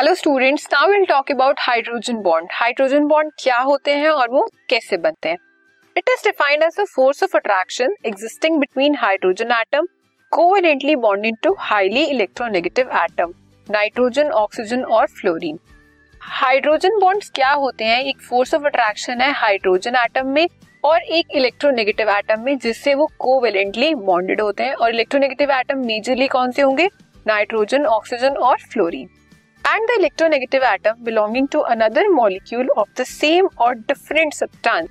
Hello students now will talk about hydrogen bond hydrogen bond क्या होते हैं और वो कैसे बनते हैं? It is defined as a force of attraction existing between hydrogen atom covalently bonding to highly electronegative atom nitrogen oxygen और fluorine hydrogen bonds क्या होते हैं? एक फोर्स ऑफ़ अट्रैक्शन है हाइड्रोजन एटम में और एक इलेक्ट्रोनेगेटिव एटम में जिससे वो कोवेलेंटली बॉन्डेड होते हैं और इलेक्ट्रोनेगेटिव एटम मेजरली कौन से होंगे? नाइट्रोजन ऑक्सीजन और fluorine and the electronegative atom belonging to another molecule of the same or different substance.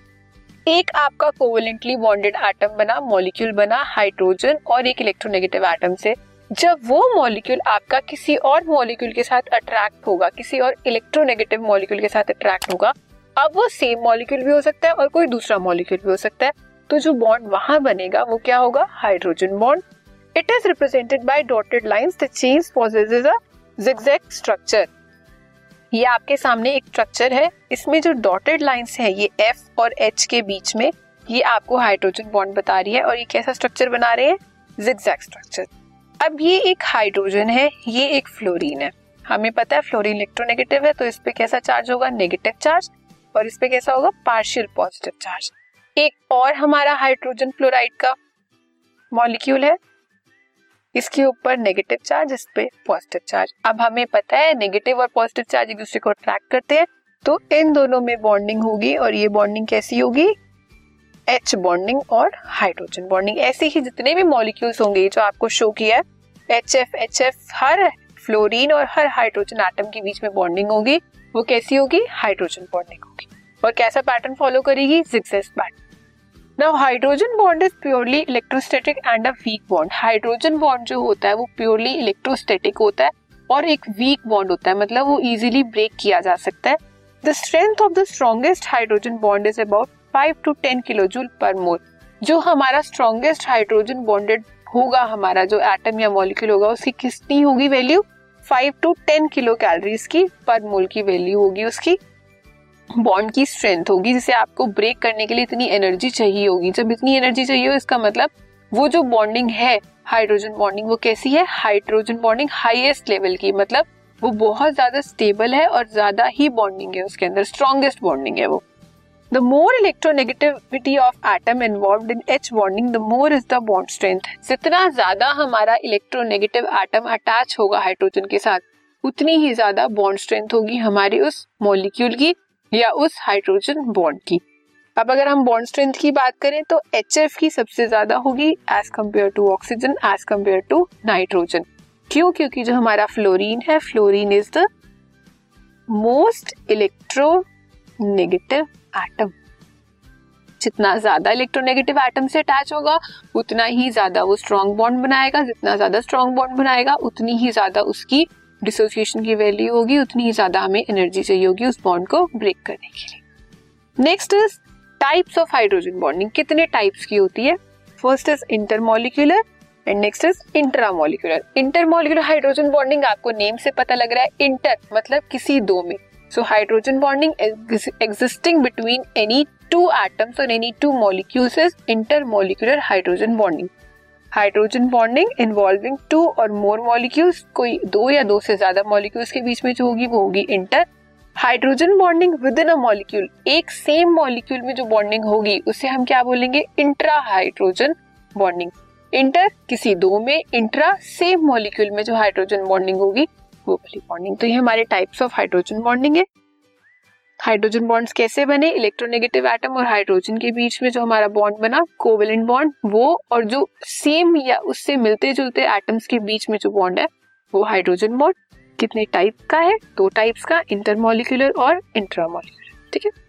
एक आपका कोवलेंटली बॉन्डेड एटम बना मॉलिक्यूल बना हाइड्रोजन और एक इलेक्ट्रोनेगेटिव एटम से। जब वो मॉलिक्यूल आपका किसी और मॉलिक्यूल के साथ अट्रैक्ट होगा, किसी और इलेक्ट्रोनेगेटिव मॉलिक्यूल के साथ अट्रैक्ट होगा, अब वो सेम मॉलिक्यूल भी हो सकता है और कोई दूसरा मॉलिक्यूल भी हो सकता है। तो जो बॉन्ड वहाँ बनेगा, वो क्या होगा? Hydrogen bond it is represented by dotted lines the change possesses a zigzag structure ये आपके सामने एक स्ट्रक्चर है। इसमें जो डॉटेड लाइंस है, ये एफ़ और एच के बीच में, ये आपको हाइड्रोजन बॉन्ड बता रही है और ये कैसा स्ट्रक्चर बना रहे हैं? जिगजैग स्ट्रक्चर अब ये एक हाइड्रोजन है, ये एक फ्लोरीन है। हमें पता है फ्लोरीन इलेक्ट्रोनेगेटिव है तो इस पे कैसा चार्ज होगा? नेगेटिव चार्ज और इस पे कैसा होगा? पार्शियल पॉजिटिव चार्ज एक और हमारा हाइड्रोजन फ्लोराइड का मॉलिक्यूल है इसके ऊपर नेगेटिव चार्ज इस पे पॉजिटिव चार्ज अब हमें पता है नेगेटिव और पॉजिटिव चार्ज एक दूसरे को अट्रैक्ट करते हैं तो इन दोनों में बॉन्डिंग होगी और ये बॉन्डिंग कैसी होगी? एच बॉन्डिंग और हाइड्रोजन बॉन्डिंग ऐसे ही जितने भी मॉलिक्यूल्स होंगे, जो आपको शो किया है एच एफ़ एच एफ़ हर फ्लोरीन और हर हाइड्रोजन आटम के बीच में बॉन्डिंग होगी, वो कैसी होगी? हाइड्रोजन बॉन्डिंग होगी। और कैसा पैटर्न फॉलो करेगी? जिक्सेस pattern now hydrogen bond is purely electrostatic and a weak bond hydrogen bond जो होता है, वो प्योरली इलेक्ट्रोस्टेटिक होता है और एक वीक बॉन्ड होता है। मतलब वो इजीली ब्रेक किया जा सकता है। The strength of the strongest hydrogen bond is about five to ten kilojoule per mole जो हमारा स्ट्रॉन्गेस्ट हाइड्रोजन बॉन्डेड होगा, हमारा जो एटम या मॉलिक्यूल होगा, उसकी कितनी होगी value five to ten kilocalories की पर मोल की वैल्यू होगी उसकी। बॉन्ड की स्ट्रेंथ होगी, जिसे आपको ब्रेक करने के लिए इतनी एनर्जी चाहिए होगी। जब इतनी एनर्जी चाहिए हो, इसका मतलब वो जो बॉन्डिंग है हाइड्रोजन बॉन्डिंग वो कैसी है? हाइड्रोजन बॉन्डिंग हाईएस्ट लेवल की मतलब वो बहुत ज़्यादा स्टेबल है और ज़्यादा ही बॉन्डिंग है उसके अंदर स्ट्रॉन्गेस्ट बॉन्डिंग है वो। The more electronegativity of atom involve in H bonding the more is the bond strength जितना ज़्यादा हमारा इलेक्ट्रोनेगेटिव एटम अटैच होगा हाइड्रोजन के साथ, उतनी ही ज़्यादा बॉन्ड स्ट्रेंथ होगी हमारी उस मॉलिक्यूल की। या उस हाइड्रोजन बॉन्ड की। अब अगर हम बॉन्ड स्ट्रेंथ की बात करें तो HF की सबसे ज़्यादा होगी as compare to oxygen as compare to nitrogen क्यों? क्योंकि जो हमारा फ्लोरीन है fluorine is the most electronegative atom जितना ज़्यादा इलेक्ट्रोनेगेटिव एटम से अटैच होगा, उतना ही ज़्यादा वो स्ट्रॉन्ग बॉन्ड बनाएगा। जितना ज़्यादा स्ट्रॉन्ग बॉन्ड बनाएगा, उतनी ही ज़्यादा उसकी डिसोसिएशन की वैल्यू होगी, उतनी ही ज़्यादा हमें एनर्जी चाहिए होगी उस बॉन्ड को ब्रेक करने के लिए। Next is types of hydrogen bonding कितने टाइप्स की होती है? First is intermolecular and next is intramolecular intermolecular hydrogen bonding आपको नेम से पता लग रहा है। इंटर मतलब किसी दो में। So hydrogen bonding existing between any two atoms और any two molecules is intermolecular hydrogen bonding hydrogen bonding involving two और मोर मॉलिक्यूल्स, कोई दो या दो से ज़्यादा मॉलिक्यूल्स के बीच में जो होगी, वो होगी inter hydrogen bonding within a molecule एक सेम मॉलिक्यूल में जो बॉन्डिंग होगी, उसे हम क्या बोलेंगे? इंट्रा हाइड्रोजन बॉन्डिंग इंटर किसी दो में इंट्रा सेम मॉलिक्यूल में जो हाइड्रोजन बॉन्डिंग होगी, वो वाली बॉन्डिंग तो ये हमारे टाइप्स ऑफ़ हाइड्रोजन बॉन्डिंग है। हाइड्रोजन बॉन्ड्स कैसे बने? इलेक्ट्रोनेगेटिव एटम और हाइड्रोजन के बीच में जो हमारा बॉन्ड बना, कोवेलेंट बॉन्ड, वो और जो सेम या उससे मिलते जुलते एटम्स के बीच में जो बॉन्ड है, वो हाइड्रोजन बॉन्ड कितने टाइप का है? दो टाइप्स का, इंटरमोलिकुलर और इंट्रामोलिकुलर, ठीक है?